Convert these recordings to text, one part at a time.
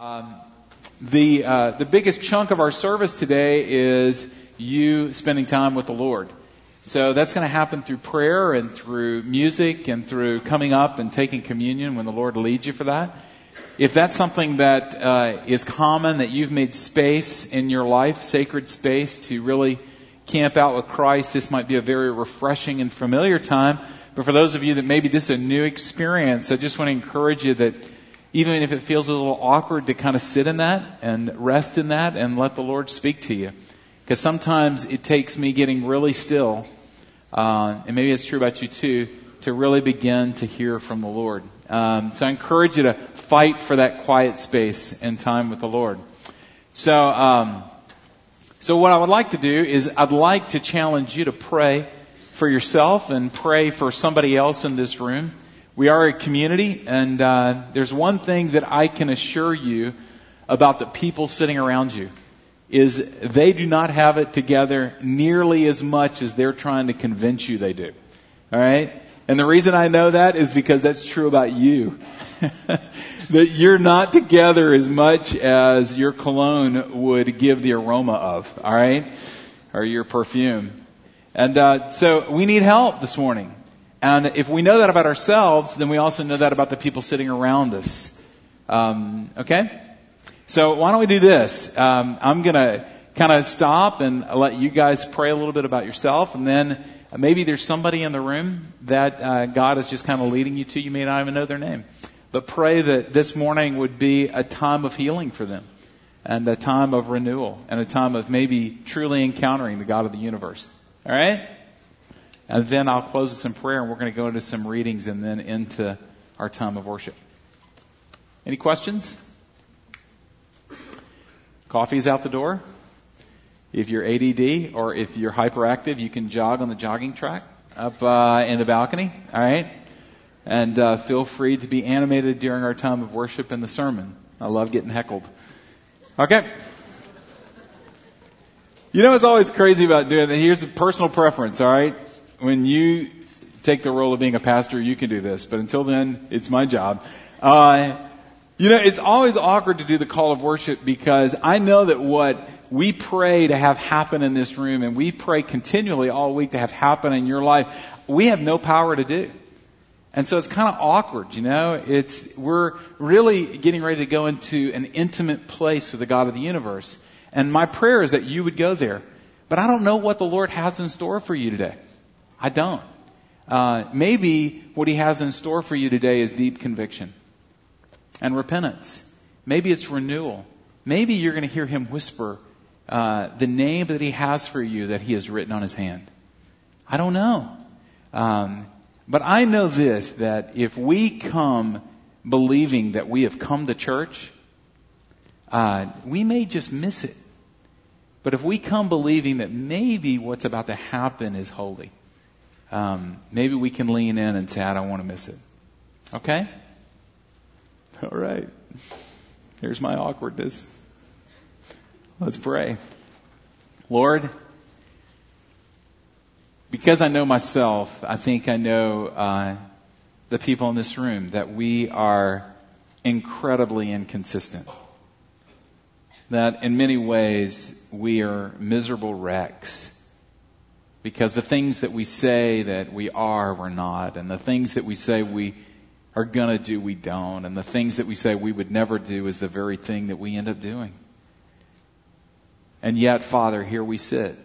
Um, the uh, the biggest chunk of our service today is you spending time with the Lord. So that's going to happen through prayer and through music and through coming up and taking communion when the Lord leads you for that. If that's something that uh, is common, that you've made space in your life, sacred space, to really camp out with Christ, this might be a very refreshing and familiar time. But for those of you that maybe this is a new experience, I just want to encourage you that even if it feels a little awkward to kind of sit in that and rest in that and let the Lord speak to you. Because sometimes it takes me getting really still, uh, and maybe it's true about you too, to really begin to hear from the Lord. Um, so I encourage you to fight for that quiet space and time with the Lord. So, um, so what I would like to do is I'd like to challenge you to pray for yourself and pray for somebody else in this room. We are a community, and uh, there's one thing that I can assure you about the people sitting around you is they do not have it together nearly as much as they're trying to convince you they do. All right? And the reason I know that is because that's true about you. that you're not together as much as your cologne would give the aroma of. All right? Or your perfume. And uh, so we need help this morning. And if we know that about ourselves, then we also know that about the people sitting around us. Um, okay? So why don't we do this? Um, I'm going to kind of stop and let you guys pray a little bit about yourself, and then maybe there's somebody in the room that uh, God is just kind of leading you to. You may not even know their name, but pray that this morning would be a time of healing for them, and a time of renewal, and a time of maybe truly encountering the God of the universe. All right? And then I'll close this in prayer and we're going to go into some readings and then into our time of worship. Any questions? Coffee's out the door. If you're ADD or if you're hyperactive, you can jog on the jogging track up uh, in the balcony. All right, and uh, feel free to be animated during our time of worship and the sermon. I love getting heckled. Okay. You know what's always crazy about doing that? Here's a personal preference. All right, when you take the role of being a pastor, you can do this. But until then, it's my job. Uh, you know, it's always awkward to do the call of worship because I know that what we pray to have happen in this room and we pray continually all week to have happen in your life, we have no power to do. And so it's kind of awkward, you know. It's, we're really getting ready to go into an intimate place with the God of the universe. And my prayer is that you would go there. But I don't know what the Lord has in store for you today. I don't. Uh, maybe what he has in store for you today is deep conviction and repentance. Maybe it's renewal. Maybe you're going to hear him whisper uh, the name that he has for you that he has written on his hand. I don't know. Um, but I know this that if we come believing that we have come to church, uh, we may just miss it. But if we come believing that maybe what's about to happen is holy, um, maybe we can lean in and say, I don't want to miss it. Okay? All right. Here's my awkwardness. Let's pray. Lord, because I know myself, I think I know uh, the people in this room that we are incredibly inconsistent. That in many ways we are miserable wrecks because the things that we say that we are, we're not. And the things that we say we are going to do, we don't. And the things that we say we would never do is the very thing that we end up doing. And yet, Father, here we sit.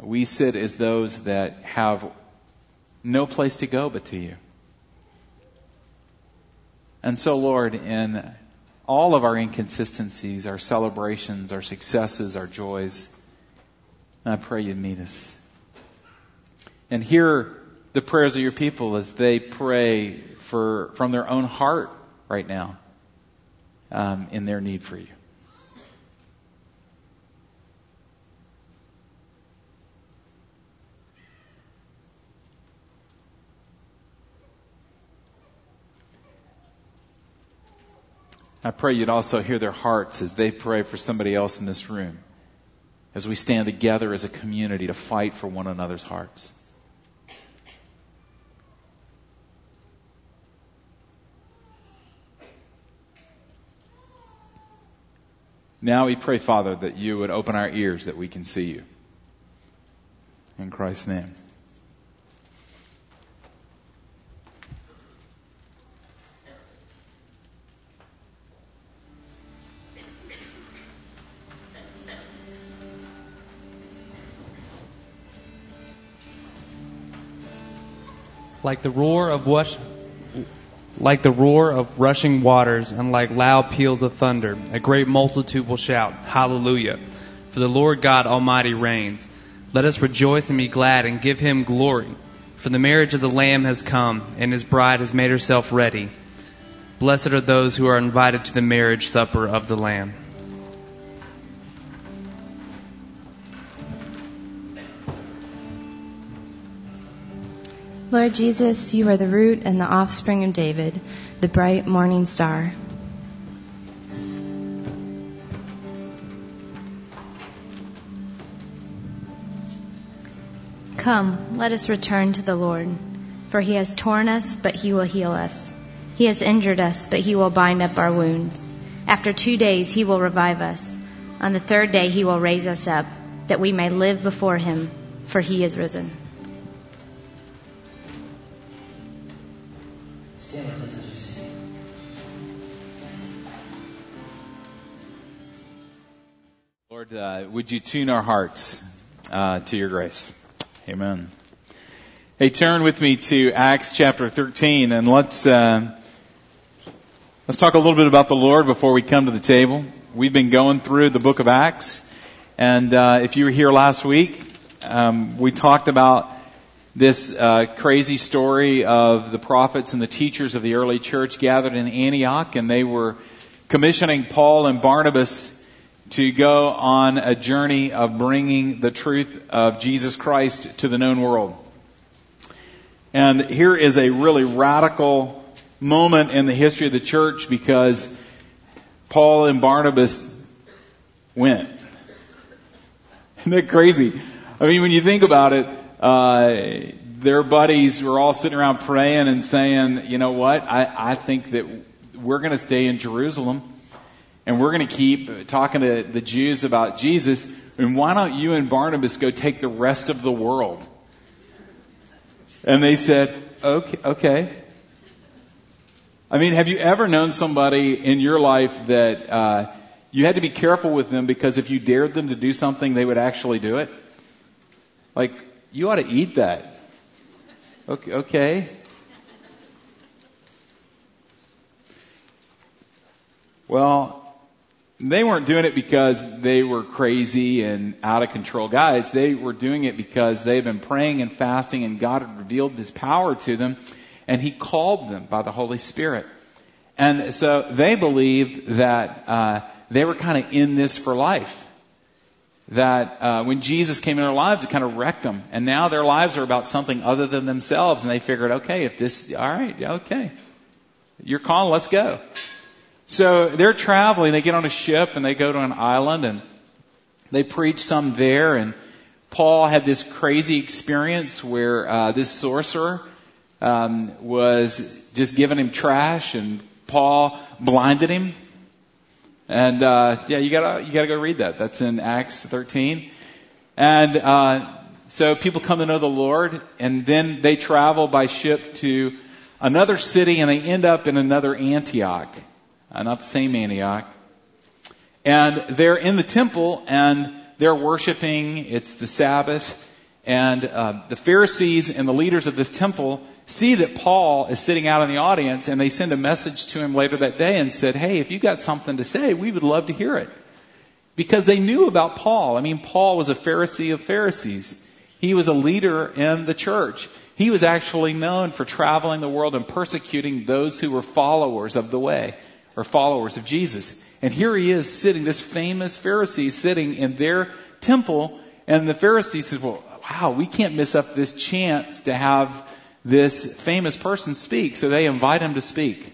We sit as those that have no place to go but to you. And so, Lord, in all of our inconsistencies, our celebrations, our successes, our joys, I pray you meet us. And hear the prayers of your people as they pray for, from their own heart right now um, in their need for you. I pray you'd also hear their hearts as they pray for somebody else in this room as we stand together as a community to fight for one another's hearts. Now we pray, Father, that you would open our ears that we can see you. In Christ's name. Like the roar of wash, like the roar of rushing waters and like loud peals of thunder. A great multitude will shout, Hallelujah. For the Lord God Almighty reigns. Let us rejoice and be glad and give him glory. For the marriage of the Lamb has come, and his bride has made herself ready. Blessed are those who are invited to the marriage supper of the Lamb. Lord Jesus, you are the root and the offspring of David, the bright morning star. Come, let us return to the Lord. For he has torn us, but he will heal us. He has injured us, but he will bind up our wounds. After two days he will revive us. On the third day he will raise us up, that we may live before him, for he is risen. Lord, uh, would you tune our hearts uh, to your grace? Amen. Hey, turn with me to Acts chapter 13, and let's uh, let's talk a little bit about the Lord before we come to the table. We've been going through the book of Acts, and uh, if you were here last week, um, we talked about this uh, crazy story of the prophets and the teachers of the early church gathered in Antioch, and they were commissioning Paul and Barnabas to go on a journey of bringing the truth of Jesus Christ to the known world. And here is a really radical moment in the history of the church because Paul and Barnabas went. Isn't that crazy? I mean, when you think about it, uh, their buddies were all sitting around praying and saying, you know what, I, I think that we're going to stay in Jerusalem and we're going to keep talking to the Jews about Jesus. And why don't you and Barnabas go take the rest of the world? And they said, okay, okay. I mean, have you ever known somebody in your life that uh, you had to be careful with them because if you dared them to do something, they would actually do it? Like, you ought to eat that. Okay. okay. Well, they weren't doing it because they were crazy and out of control guys. They were doing it because they've been praying and fasting and God had revealed His power to them and He called them by the Holy Spirit. And so they believed that uh, they were kind of in this for life. That uh, when Jesus came in their lives, it kind of wrecked them, and now their lives are about something other than themselves. And they figured, okay, if this, all right, okay, you're calling, let's go. So they're traveling, they get on a ship and they go to an island and they preach some there and Paul had this crazy experience where uh, this sorcerer um, was just giving him trash and Paul blinded him. And uh, yeah, you gotta you gotta go read that. That's in Acts 13. And uh, so people come to know the Lord, and then they travel by ship to another city, and they end up in another Antioch uh, not the same Antioch. And they're in the temple and they're worshiping. It's the Sabbath. And uh, the Pharisees and the leaders of this temple see that Paul is sitting out in the audience and they send a message to him later that day and said, Hey, if you got something to say, we would love to hear it. Because they knew about Paul. I mean, Paul was a Pharisee of Pharisees. He was a leader in the church. He was actually known for traveling the world and persecuting those who were followers of the way or followers of Jesus. And here he is sitting, this famous Pharisee sitting in their temple, and the Pharisee says, well, wow, we can't miss up this chance to have this famous person speak. So they invite him to speak.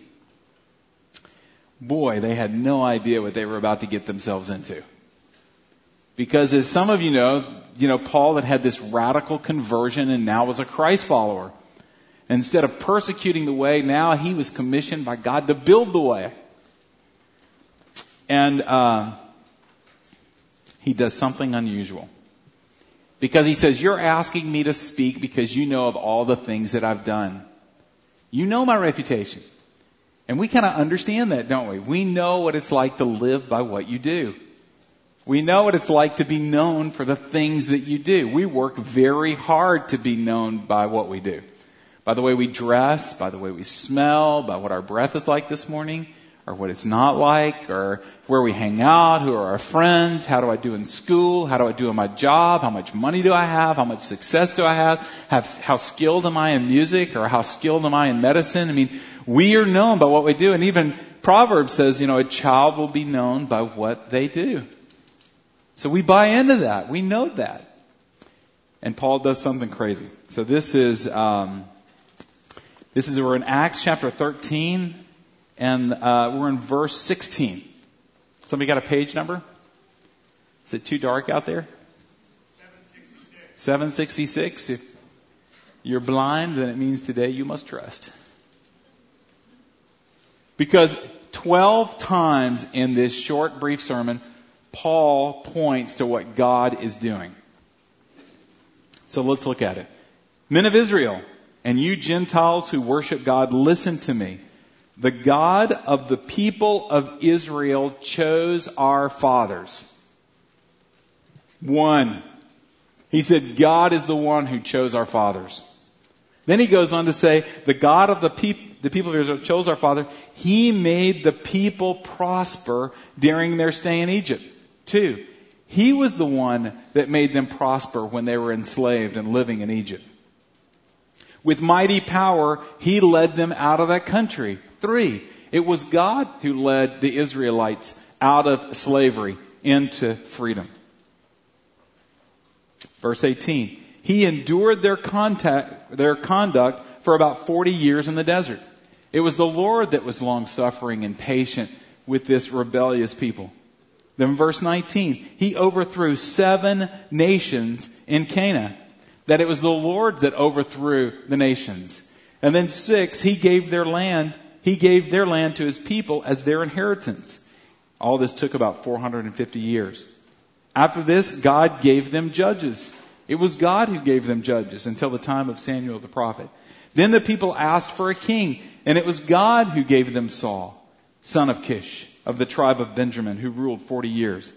Boy, they had no idea what they were about to get themselves into. Because as some of you know, you know, Paul had had this radical conversion and now was a Christ follower. Instead of persecuting the way, now he was commissioned by God to build the way. And uh, he does something unusual. Because he says, You're asking me to speak because you know of all the things that I've done. You know my reputation. And we kind of understand that, don't we? We know what it's like to live by what you do. We know what it's like to be known for the things that you do. We work very hard to be known by what we do. By the way we dress, by the way we smell, by what our breath is like this morning, or what it's not like, or where we hang out, who are our friends, how do I do in school, how do I do in my job, how much money do I have, how much success do I have, how skilled am I in music, or how skilled am I in medicine. I mean, we are known by what we do, and even Proverbs says, you know, a child will be known by what they do. So we buy into that. We know that. And Paul does something crazy. So this is, um, this is, we're in Acts chapter 13, and uh, we're in verse 16. Somebody got a page number? Is it too dark out there? 766. 766. If you're blind, then it means today you must trust. Because 12 times in this short, brief sermon, Paul points to what God is doing. So let's look at it. Men of Israel, and you Gentiles who worship God, listen to me. The God of the people of Israel chose our fathers. One. He said, God is the one who chose our fathers. Then he goes on to say, the God of the, peop- the people of Israel chose our father. He made the people prosper during their stay in Egypt. Two, he was the one that made them prosper when they were enslaved and living in Egypt. With mighty power, he led them out of that country. Three, it was God who led the Israelites out of slavery into freedom. Verse 18, he endured their contact, their conduct for about 40 years in the desert. It was the Lord that was long suffering and patient with this rebellious people. Then verse 19, he overthrew seven nations in Canaan. That it was the Lord that overthrew the nations. And then six, he gave their land, he gave their land to his people as their inheritance. All this took about 450 years. After this, God gave them judges. It was God who gave them judges until the time of Samuel the prophet. Then the people asked for a king, and it was God who gave them Saul, son of Kish of the tribe of Benjamin who ruled 40 years.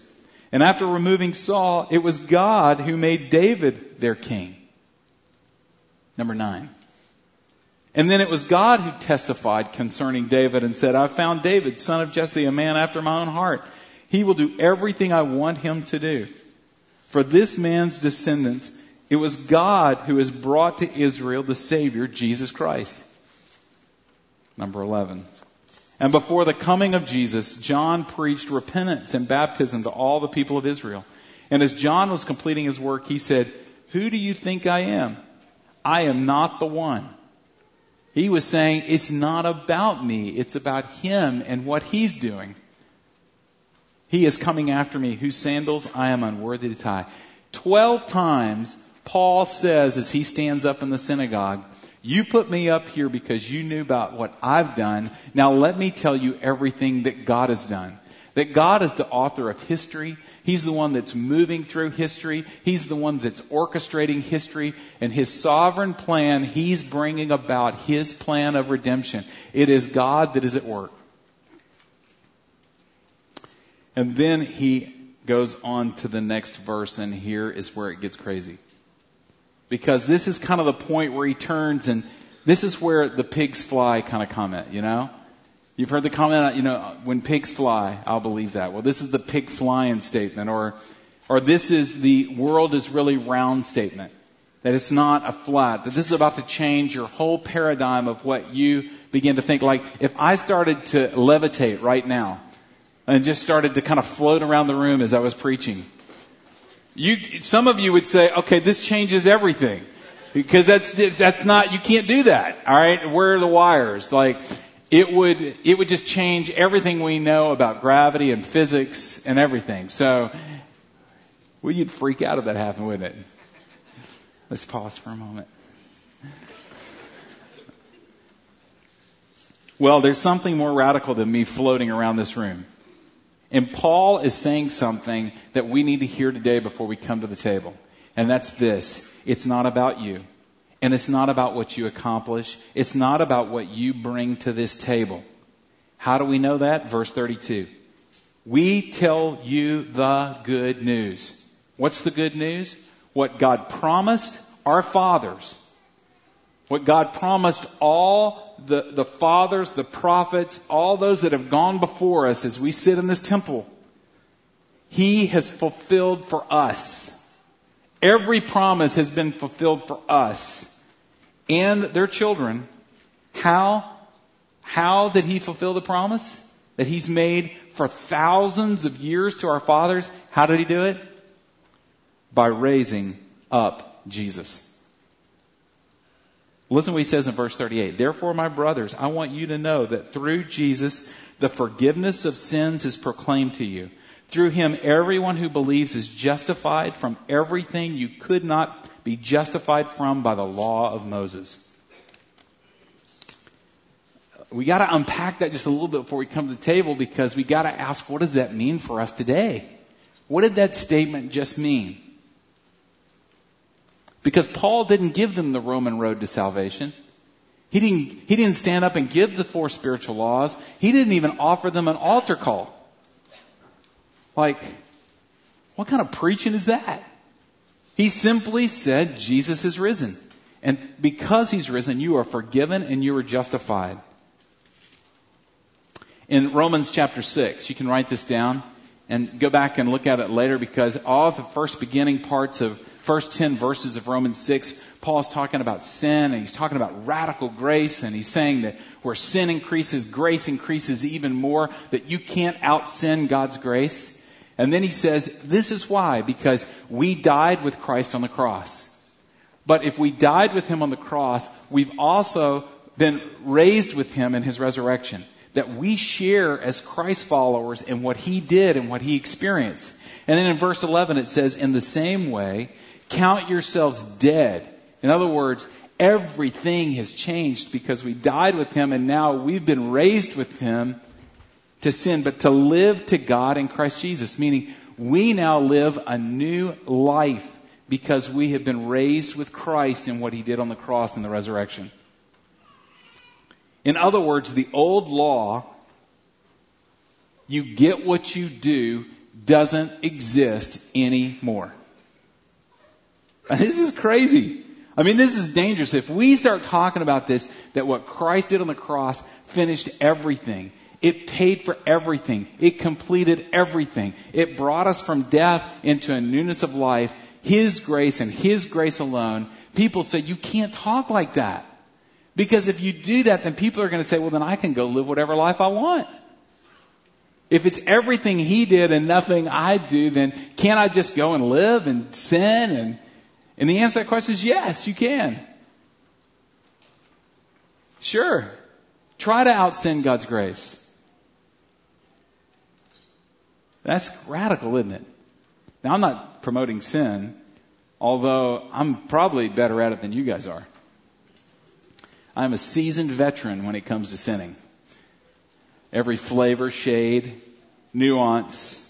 And after removing Saul, it was God who made David their king. Number nine. And then it was God who testified concerning David and said, I found David, son of Jesse, a man after my own heart. He will do everything I want him to do. For this man's descendants, it was God who has brought to Israel the Savior, Jesus Christ. Number 11. And before the coming of Jesus, John preached repentance and baptism to all the people of Israel. And as John was completing his work, he said, Who do you think I am? I am not the one. He was saying, It's not about me, it's about him and what he's doing. He is coming after me, whose sandals I am unworthy to tie. Twelve times, Paul says as he stands up in the synagogue, you put me up here because you knew about what I've done. Now let me tell you everything that God has done. That God is the author of history. He's the one that's moving through history. He's the one that's orchestrating history. And His sovereign plan, He's bringing about His plan of redemption. It is God that is at work. And then He goes on to the next verse, and here is where it gets crazy because this is kind of the point where he turns and this is where the pigs fly kind of comment, you know? You've heard the comment, you know, when pigs fly, I'll believe that. Well, this is the pig flying statement or, or this is the world is really round statement. That it's not a flat, that this is about to change your whole paradigm of what you begin to think. Like, if I started to levitate right now and just started to kind of float around the room as I was preaching, you, some of you would say, okay, this changes everything. Because that's, that's not, you can't do that. Alright? Where are the wires? Like, it would, it would just change everything we know about gravity and physics and everything. So, well, you'd freak out if that happened, wouldn't it? Let's pause for a moment. Well, there's something more radical than me floating around this room. And Paul is saying something that we need to hear today before we come to the table. And that's this. It's not about you. And it's not about what you accomplish. It's not about what you bring to this table. How do we know that? Verse 32. We tell you the good news. What's the good news? What God promised our fathers. What God promised all the, the fathers, the prophets, all those that have gone before us as we sit in this temple. He has fulfilled for us. Every promise has been fulfilled for us and their children. How? How did he fulfill the promise that he's made for thousands of years to our fathers? How did he do it? By raising up Jesus. Listen what he says in verse 38. Therefore, my brothers, I want you to know that through Jesus, the forgiveness of sins is proclaimed to you. Through him, everyone who believes is justified from everything you could not be justified from by the law of Moses. We got to unpack that just a little bit before we come to the table because we got to ask what does that mean for us today? What did that statement just mean? Because Paul didn't give them the Roman road to salvation. He didn't, he didn't stand up and give the four spiritual laws. He didn't even offer them an altar call. Like, what kind of preaching is that? He simply said, Jesus is risen. And because he's risen, you are forgiven and you are justified. In Romans chapter 6, you can write this down and go back and look at it later because all of the first beginning parts of first 10 verses of Romans 6, Paul is talking about sin and he's talking about radical grace and he's saying that where sin increases, grace increases even more, that you can't out sin God's grace. And then he says, this is why, because we died with Christ on the cross. But if we died with him on the cross, we've also been raised with him in his resurrection. That we share as Christ followers in what he did and what he experienced. And then in verse 11 it says, in the same way, count yourselves dead. In other words, everything has changed because we died with him and now we've been raised with him to sin, but to live to God in Christ Jesus, meaning we now live a new life because we have been raised with Christ in what he did on the cross and the resurrection. In other words, the old law, you get what you do, doesn't exist anymore. This is crazy. I mean, this is dangerous. If we start talking about this, that what Christ did on the cross finished everything, it paid for everything. It completed everything. It brought us from death into a newness of life. His grace and His grace alone. People say, you can't talk like that. Because if you do that, then people are going to say, well, then I can go live whatever life I want. If it's everything He did and nothing I do, then can't I just go and live and sin? And, and the answer to that question is yes, you can. Sure. Try to out sin God's grace. That's radical, isn't it? Now, I'm not promoting sin, although I'm probably better at it than you guys are. I'm a seasoned veteran when it comes to sinning. Every flavor, shade, nuance.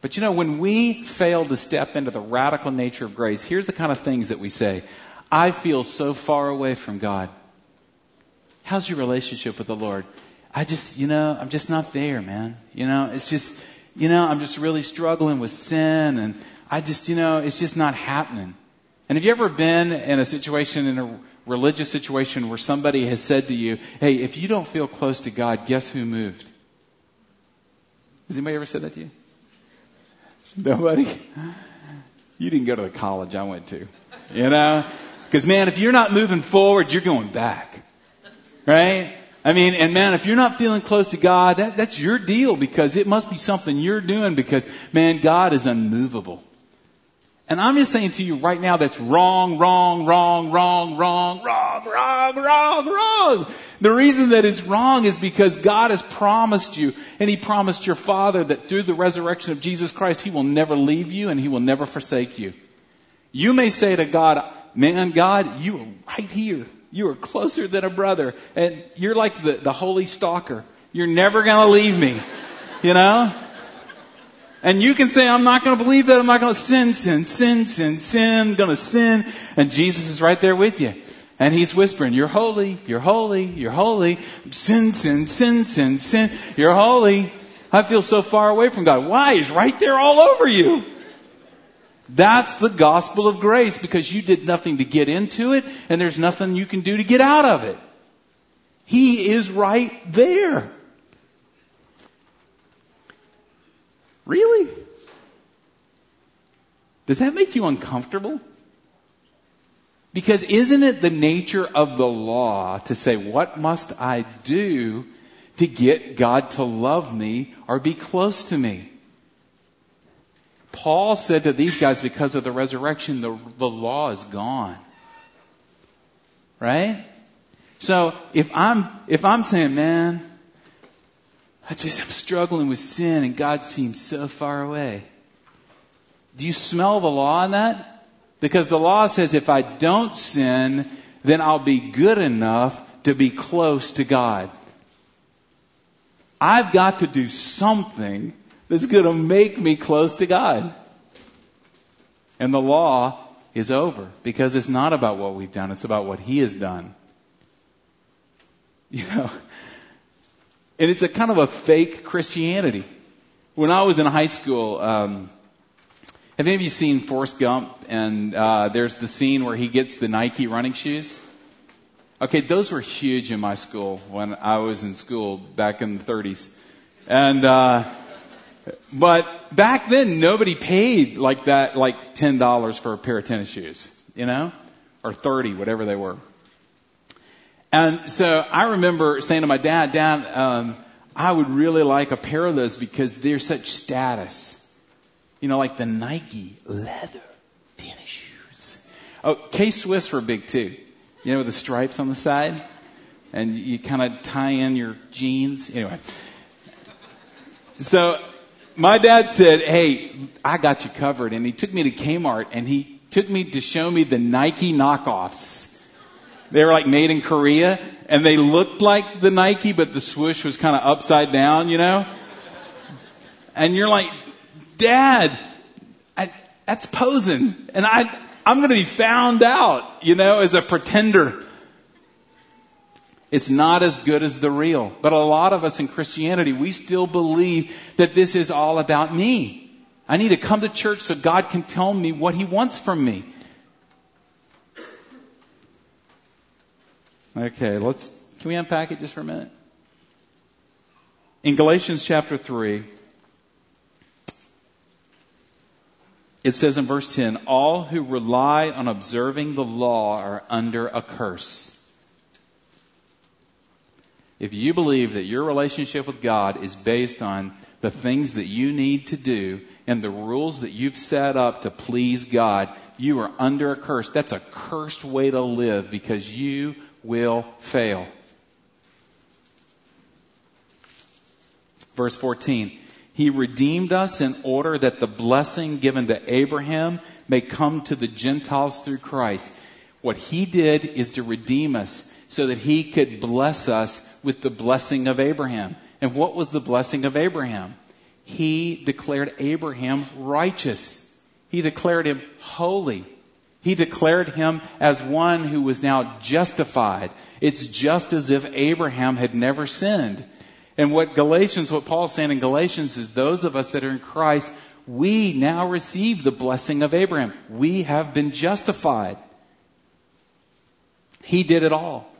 But you know, when we fail to step into the radical nature of grace, here's the kind of things that we say. I feel so far away from God. How's your relationship with the Lord? I just, you know, I'm just not there, man. You know, it's just, you know, I'm just really struggling with sin and I just, you know, it's just not happening. And have you ever been in a situation, in a religious situation where somebody has said to you, hey, if you don't feel close to God, guess who moved? Has anybody ever said that to you? Nobody? You didn't go to the college I went to. You know? Because man, if you're not moving forward, you're going back. Right? I mean, and man, if you're not feeling close to God, that, that's your deal because it must be something you're doing because, man, God is unmovable. And I'm just saying to you right now that's wrong, wrong, wrong, wrong, wrong, wrong, wrong, wrong, wrong. The reason that it's wrong is because God has promised you and He promised your father that through the resurrection of Jesus Christ, He will never leave you and He will never forsake you. You may say to God, man, God, you are right here. You are closer than a brother. And you're like the, the holy stalker. You're never going to leave me. You know? And you can say, I'm not going to believe that. I'm not going to sin, sin, sin, sin, sin. I'm going to sin. And Jesus is right there with you. And he's whispering, you're holy, you're holy, you're holy. Sin, sin, sin, sin, sin. You're holy. I feel so far away from God. Why? He's right there all over you. That's the gospel of grace because you did nothing to get into it and there's nothing you can do to get out of it. He is right there. Really? Does that make you uncomfortable? Because isn't it the nature of the law to say, what must I do to get God to love me or be close to me? Paul said to these guys, because of the resurrection, the, the law is gone. Right? So if I'm, if I'm saying, man, I just I'm struggling with sin and God seems so far away. Do you smell the law in that? Because the law says if I don't sin, then I'll be good enough to be close to God. I've got to do something that's going to make me close to God. And the law is over because it's not about what we've done, it's about what He has done. You know, and it's a kind of a fake Christianity. When I was in high school, um, have any of you seen Forrest Gump? And uh, there's the scene where he gets the Nike running shoes. Okay, those were huge in my school when I was in school back in the 30s. And, uh, but back then nobody paid like that, like $10 for a pair of tennis shoes, you know? Or 30, whatever they were. And so I remember saying to my dad, Dad, um, I would really like a pair of those because they're such status. You know, like the Nike leather tennis shoes. Oh, K Swiss were big too you know, with the stripes on the side, and you kind of tie in your jeans. Anyway, so my dad said, "Hey, I got you covered," and he took me to Kmart and he took me to show me the Nike knockoffs. They were like made in Korea, and they looked like the Nike, but the swoosh was kind of upside down, you know. And you're like, Dad, I, that's posing, and I I'm going to be found out, you know, as a pretender. It's not as good as the real. But a lot of us in Christianity, we still believe that this is all about me. I need to come to church so God can tell me what He wants from me. Okay, let's, can we unpack it just for a minute? In Galatians chapter 3, It says in verse 10, all who rely on observing the law are under a curse. If you believe that your relationship with God is based on the things that you need to do and the rules that you've set up to please God, you are under a curse. That's a cursed way to live because you will fail. Verse 14. He redeemed us in order that the blessing given to Abraham may come to the Gentiles through Christ. What he did is to redeem us so that he could bless us with the blessing of Abraham. And what was the blessing of Abraham? He declared Abraham righteous. He declared him holy. He declared him as one who was now justified. It's just as if Abraham had never sinned. And what Galatians, what Paul's saying in Galatians is those of us that are in Christ, we now receive the blessing of Abraham. We have been justified. He did it all.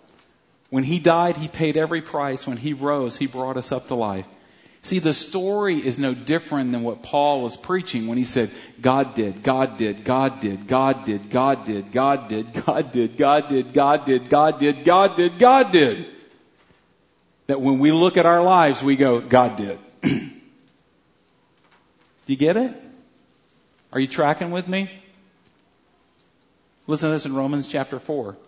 When he died, he paid every price. When he rose, he brought us up to life. See, the story is no different than what Paul was preaching when he said, God did, God did, God did, God did, God did, God did, God did, God did, God did, God did, God did, God did that when we look at our lives, we go, God did. Do you get it? Are you tracking with me? Listen to this in Romans chapter 4.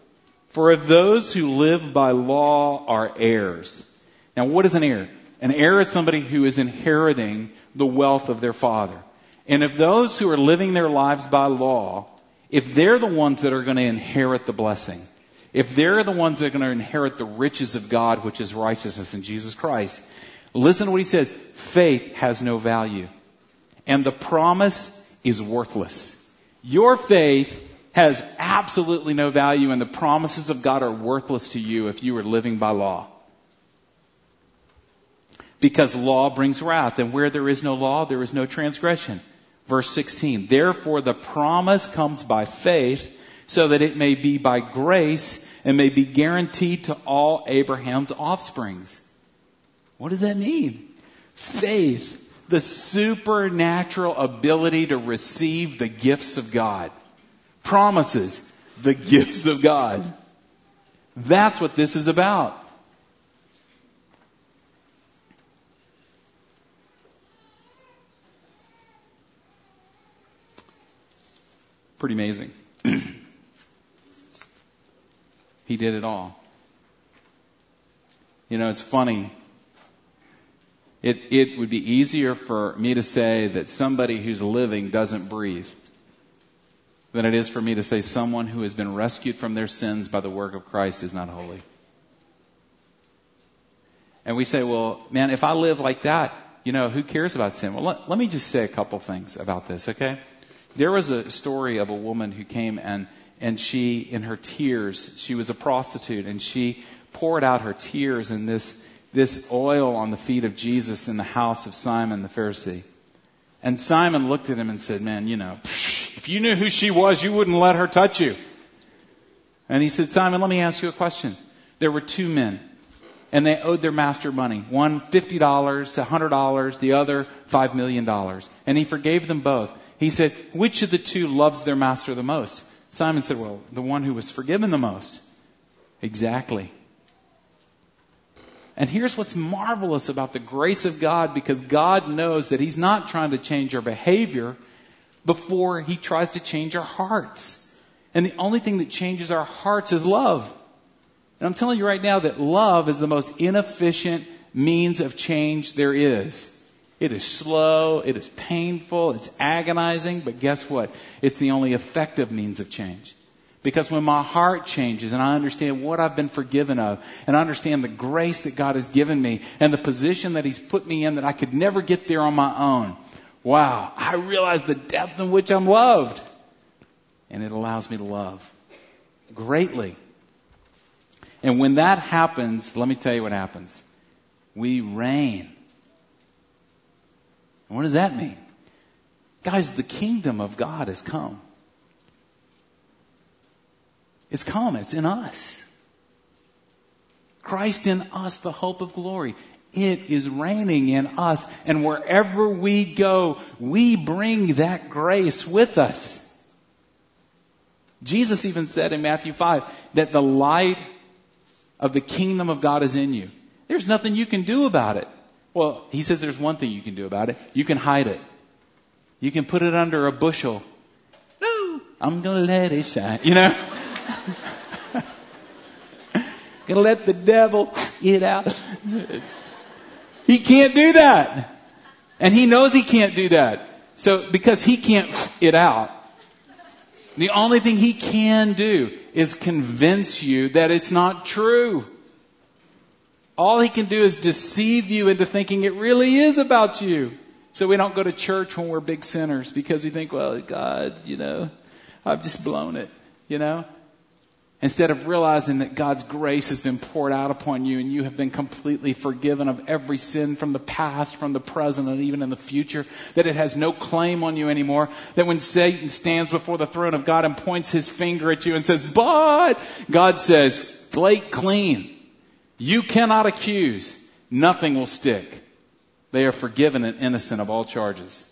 For those who live by law are heirs. Now, what is an heir? An heir is somebody who is inheriting the wealth of their father. And if those who are living their lives by law, if they're the ones that are going to inherit the blessing, if they're the ones that are going to inherit the riches of God, which is righteousness in Jesus Christ, listen to what he says. Faith has no value. And the promise is worthless. Your faith has absolutely no value and the promises of God are worthless to you if you are living by law. Because law brings wrath and where there is no law, there is no transgression. Verse 16, therefore the promise comes by faith so that it may be by grace and may be guaranteed to all Abraham's offsprings. What does that mean? Faith the supernatural ability to receive the gifts of God. Promises, the gifts of God. That's what this is about. Pretty amazing. he did it all. You know, it's funny it, it would be easier for me to say that somebody who's living doesn't breathe than it is for me to say someone who has been rescued from their sins by the work of Christ is not holy. And we say, well, man, if I live like that, you know, who cares about sin? Well, let, let me just say a couple things about this, okay? There was a story of a woman who came and, and she, in her tears, she was a prostitute and she poured out her tears in this, this oil on the feet of Jesus in the house of Simon the Pharisee. And Simon looked at him and said, man, you know, if you knew who she was, you wouldn't let her touch you. And he said, Simon, let me ask you a question. There were two men and they owed their master money. One $50, $100, the other $5 million. And he forgave them both. He said, which of the two loves their master the most? Simon said, well, the one who was forgiven the most. Exactly. And here's what's marvelous about the grace of God because God knows that He's not trying to change our behavior before He tries to change our hearts. And the only thing that changes our hearts is love. And I'm telling you right now that love is the most inefficient means of change there is. It is slow, it is painful, it's agonizing, but guess what? It's the only effective means of change. Because when my heart changes and I understand what I've been forgiven of and I understand the grace that God has given me and the position that He's put me in that I could never get there on my own, wow, I realize the depth in which I'm loved. And it allows me to love greatly. And when that happens, let me tell you what happens. We reign. what does that mean? Guys, the kingdom of God has come. It's come. It's in us. Christ in us, the hope of glory. It is reigning in us. And wherever we go, we bring that grace with us. Jesus even said in Matthew 5 that the light of the kingdom of God is in you. There's nothing you can do about it. Well, he says there's one thing you can do about it. You can hide it. You can put it under a bushel. No, I'm gonna let it shine. You know? Gonna let the devil get out. He can't do that. And he knows he can't do that. So, because he can't it out, the only thing he can do is convince you that it's not true. All he can do is deceive you into thinking it really is about you. So we don't go to church when we're big sinners because we think, well, God, you know, I've just blown it, you know? Instead of realizing that God's grace has been poured out upon you and you have been completely forgiven of every sin from the past, from the present, and even in the future, that it has no claim on you anymore, that when Satan stands before the throne of God and points his finger at you and says, but, God says, slate clean. You cannot accuse. Nothing will stick. They are forgiven and innocent of all charges.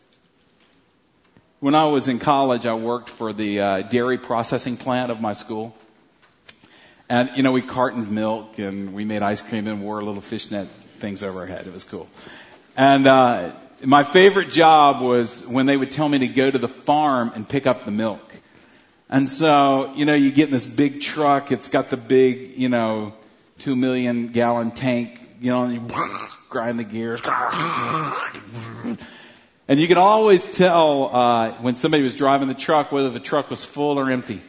When I was in college, I worked for the uh, dairy processing plant of my school. And, you know, we cartoned milk and we made ice cream and wore little fishnet things over our head. It was cool. And, uh, my favorite job was when they would tell me to go to the farm and pick up the milk. And so, you know, you get in this big truck, it's got the big, you know, two million gallon tank, you know, and you grind the gears. And you could always tell, uh, when somebody was driving the truck whether the truck was full or empty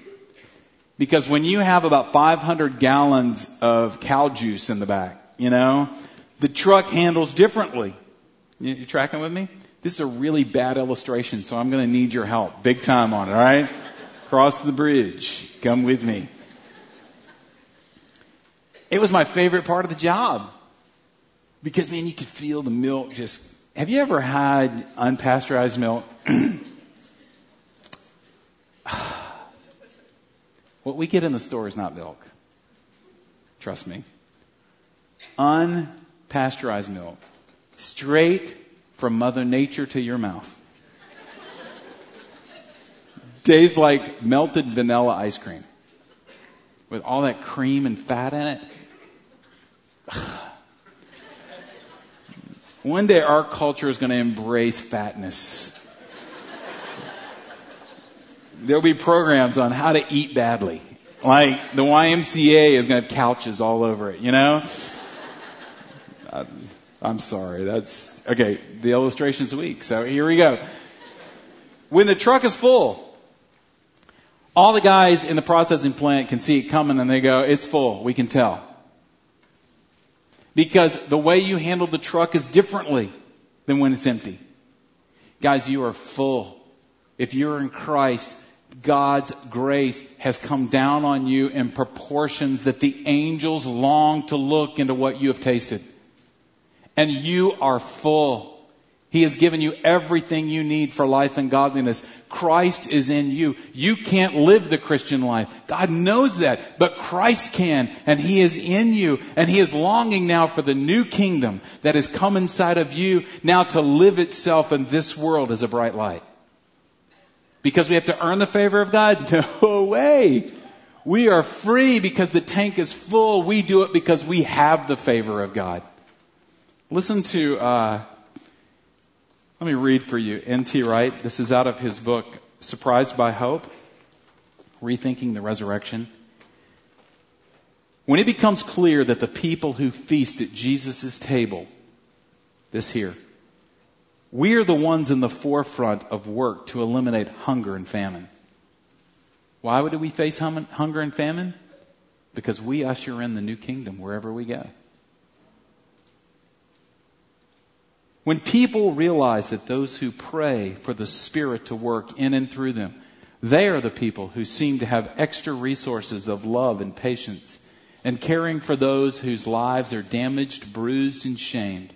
Because when you have about 500 gallons of cow juice in the back, you know, the truck handles differently. You, you tracking with me? This is a really bad illustration, so I'm going to need your help. Big time on it, alright? Cross the bridge. Come with me. It was my favorite part of the job. Because man, you could feel the milk just, have you ever had unpasteurized milk? Ah, what we get in the store is not milk. Trust me. Unpasteurized milk. Straight from Mother Nature to your mouth. Tastes like melted vanilla ice cream. With all that cream and fat in it. One day our culture is going to embrace fatness. There'll be programs on how to eat badly. Like the YMCA is going to have couches all over it, you know? I'm sorry. That's, okay, the illustration's weak. So here we go. When the truck is full, all the guys in the processing plant can see it coming and they go, it's full. We can tell. Because the way you handle the truck is differently than when it's empty. Guys, you are full. If you're in Christ, God's grace has come down on you in proportions that the angels long to look into what you have tasted. And you are full. He has given you everything you need for life and godliness. Christ is in you. You can't live the Christian life. God knows that, but Christ can, and He is in you, and He is longing now for the new kingdom that has come inside of you now to live itself in this world as a bright light. Because we have to earn the favor of God? No way. We are free because the tank is full. We do it because we have the favor of God. Listen to uh, let me read for you N.T. Wright. This is out of his book, Surprised by Hope Rethinking the Resurrection. When it becomes clear that the people who feast at Jesus' table, this here, we are the ones in the forefront of work to eliminate hunger and famine. Why would we face hunger and famine? Because we usher in the new kingdom wherever we go. When people realize that those who pray for the Spirit to work in and through them, they are the people who seem to have extra resources of love and patience and caring for those whose lives are damaged, bruised, and shamed.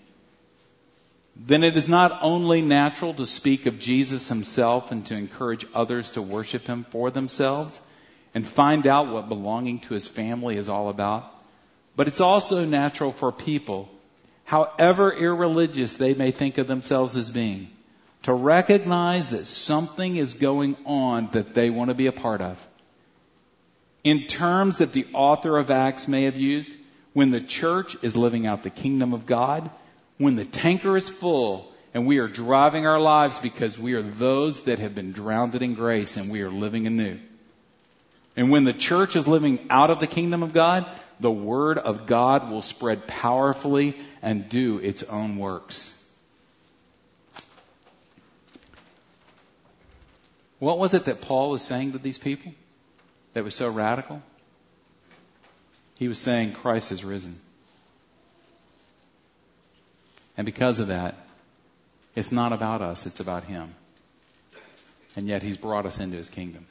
Then it is not only natural to speak of Jesus himself and to encourage others to worship him for themselves and find out what belonging to his family is all about, but it's also natural for people however irreligious they may think of themselves as being, to recognize that something is going on that they want to be a part of. In terms that the author of Acts may have used, when the church is living out the kingdom of God, when the tanker is full and we are driving our lives because we are those that have been drowned in grace and we are living anew. And when the church is living out of the kingdom of God, the word of God will spread powerfully and do its own works. What was it that Paul was saying to these people that was so radical? He was saying Christ has risen. And because of that, it's not about us, it's about Him. And yet He's brought us into His kingdom.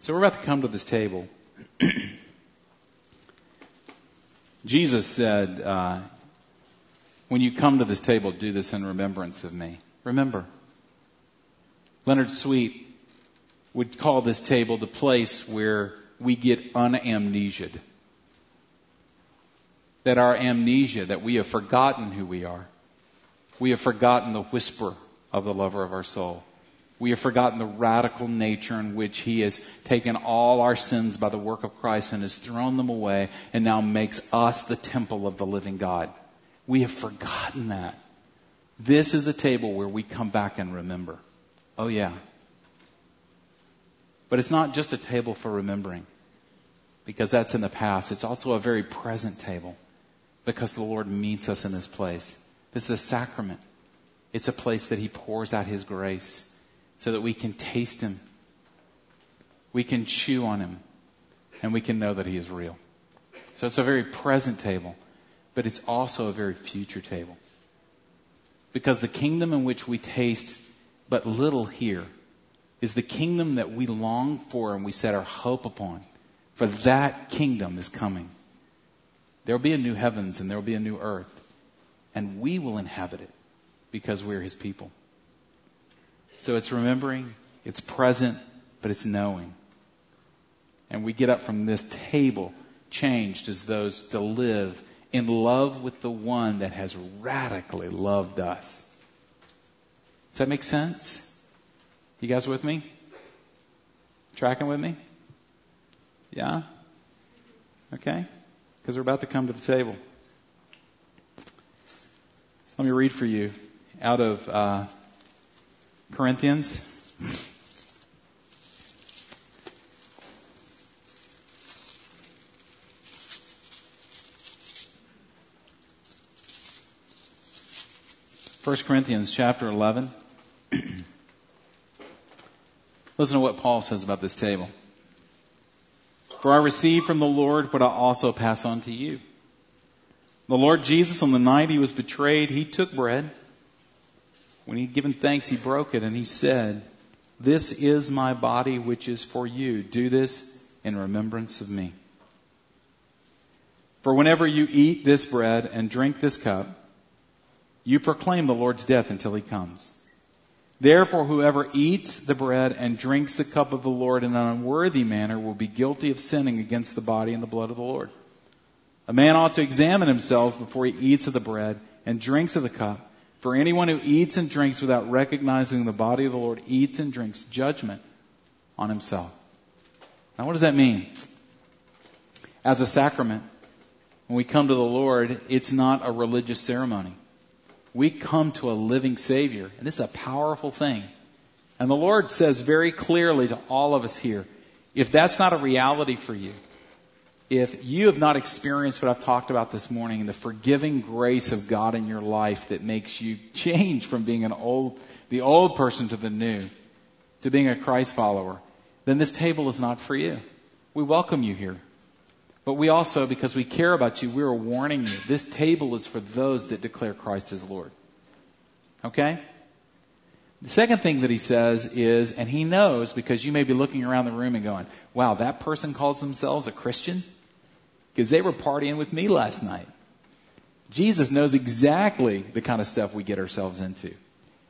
So we're about to come to this table. Jesus said, uh, when you come to this table, do this in remembrance of me. Remember. Leonard Sweet would call this table the place where we get unamnesiaed. That our amnesia, that we have forgotten who we are. We have forgotten the whisper of the lover of our soul. We have forgotten the radical nature in which He has taken all our sins by the work of Christ and has thrown them away and now makes us the temple of the living God. We have forgotten that. This is a table where we come back and remember. Oh yeah. But it's not just a table for remembering because that's in the past. It's also a very present table because the Lord meets us in this place. This is a sacrament. It's a place that He pours out His grace so that we can taste Him. we can chew on him and we can know that he is real. So it's a very present table, but it's also a very future table. Because the kingdom in which we taste but little here is the kingdom that we long for and we set our hope upon. For that kingdom is coming. There will be a new heavens and there will be a new earth. And we will inhabit it because we're his people. So it's remembering, it's present, but it's knowing. And we get up from this table changed as those to live in love with the one that has radically loved us. Does that make sense? You guys with me? Tracking with me? Yeah? Okay? Because we're about to come to the table. Let me read for you out of uh, Corinthians. First Corinthians chapter 11. Listen to what Paul says about this table. For I received from the Lord what I also pass on to you. The Lord Jesus, on the night he was betrayed, he took bread. When he'd given thanks, he broke it and he said, This is my body which is for you. Do this in remembrance of me. For whenever you eat this bread and drink this cup, you proclaim the Lord's death until he comes. Therefore, whoever eats the bread and drinks the cup of the Lord in an unworthy manner will be guilty of sinning against the body and the blood of the Lord. A man ought to examine himself before he eats of the bread and drinks of the cup. For anyone who eats and drinks without recognizing the body of the Lord eats and drinks judgment on himself. Now, what does that mean? As a sacrament, when we come to the Lord, it's not a religious ceremony we come to a living Savior. And this is a powerful thing. And the Lord says very clearly to all of us here, if that's not a reality for you, if you have not experienced what I've talked about this morning, the forgiving grace of God in your life that makes you change from being an old, the old person to the new, to being a Christ follower, then this table is not for you. We welcome you here. But we also, because we care about you, we are warning you. This table is for those that declare Christ as Lord. Okay? The second thing that he says is, and he knows because you may be looking around the room and going, wow, that person calls themselves a Christian? Because they were partying with me last night. Jesus knows exactly the kind of stuff we get ourselves into.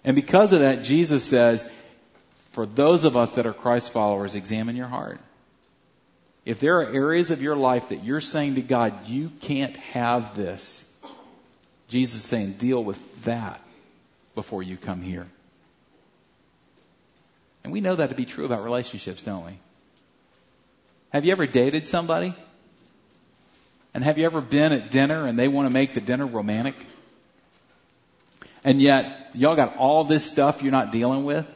And because of that, Jesus says, for those of us that are Christ followers, examine your heart. If there are areas of your life that you're saying to God, you can't have this, Jesus is saying, deal with that before you come here. And we know that to be true about relationships, don't we? Have you ever dated somebody? And have you ever been at dinner and they want to make the dinner romantic? And yet, y'all got all this stuff you're not dealing with?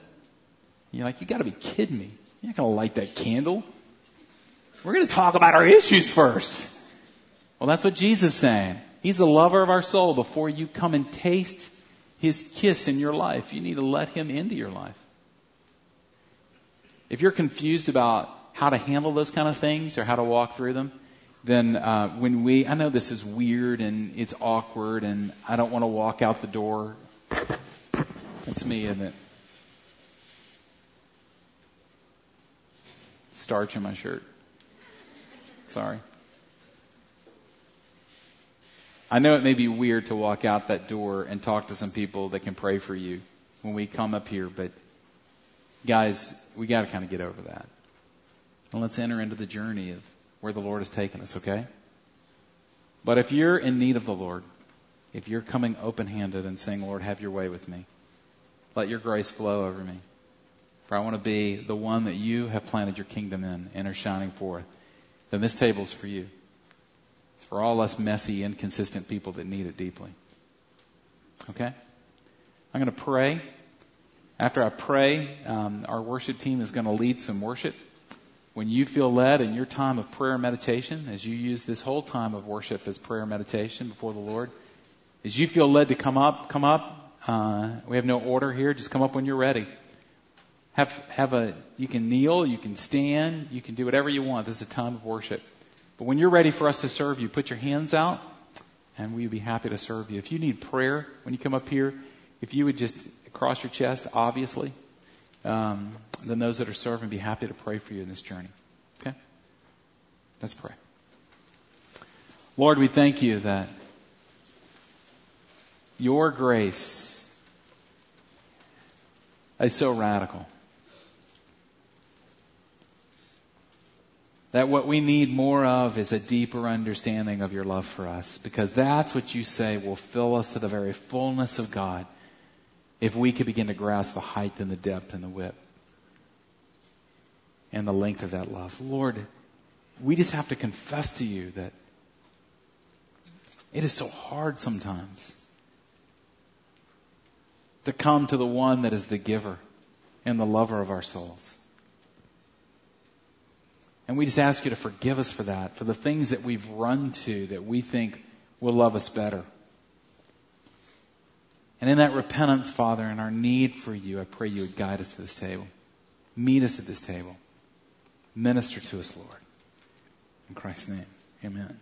You're like, you gotta be kidding me. You're not gonna light that candle. We're going to talk about our issues first. Well, that's what Jesus is saying. He's the lover of our soul. Before you come and taste his kiss in your life, you need to let him into your life. If you're confused about how to handle those kind of things or how to walk through them, then uh, when we, I know this is weird and it's awkward and I don't want to walk out the door. That's me, isn't it? Starch in my shirt. Sorry. I know it may be weird to walk out that door and talk to some people that can pray for you when we come up here, but guys, we got to kind of get over that. And let's enter into the journey of where the Lord has taken us, okay? But if you're in need of the Lord, if you're coming open handed and saying, Lord, have your way with me, let your grace flow over me. For I want to be the one that you have planted your kingdom in and are shining forth then this table is for you. It's for all us messy, inconsistent people that need it deeply. Okay? I'm going to pray. After I pray, um, our worship team is going to lead some worship. When you feel led in your time of prayer and meditation, as you use this whole time of worship as prayer and meditation before the Lord, as you feel led to come up, come up. Uh, we have no order here. Just come up when you're ready. Have, have a, you can kneel, you can stand, you can do whatever you want. This is a time of worship. But when you're ready for us to serve you, put your hands out and we would be happy to serve you. If you need prayer when you come up here, if you would just cross your chest, obviously, um, then those that are serving be happy to pray for you in this journey. Okay? Let's pray. Lord, we thank you that your grace is so radical. That what we need more of is a deeper understanding of your love for us, because that's what you say will fill us to the very fullness of God if we could begin to grasp the height and the depth and the width and the length of that love. Lord, we just have to confess to you that it is so hard sometimes to come to the one that is the giver and the lover of our souls. And we just ask you to forgive us for that, for the things that we've run to that we think will love us better. And in that repentance, Father, and our need for you, I pray you would guide us to this table. Meet us at this table. Minister to us, Lord. In Christ's name, amen.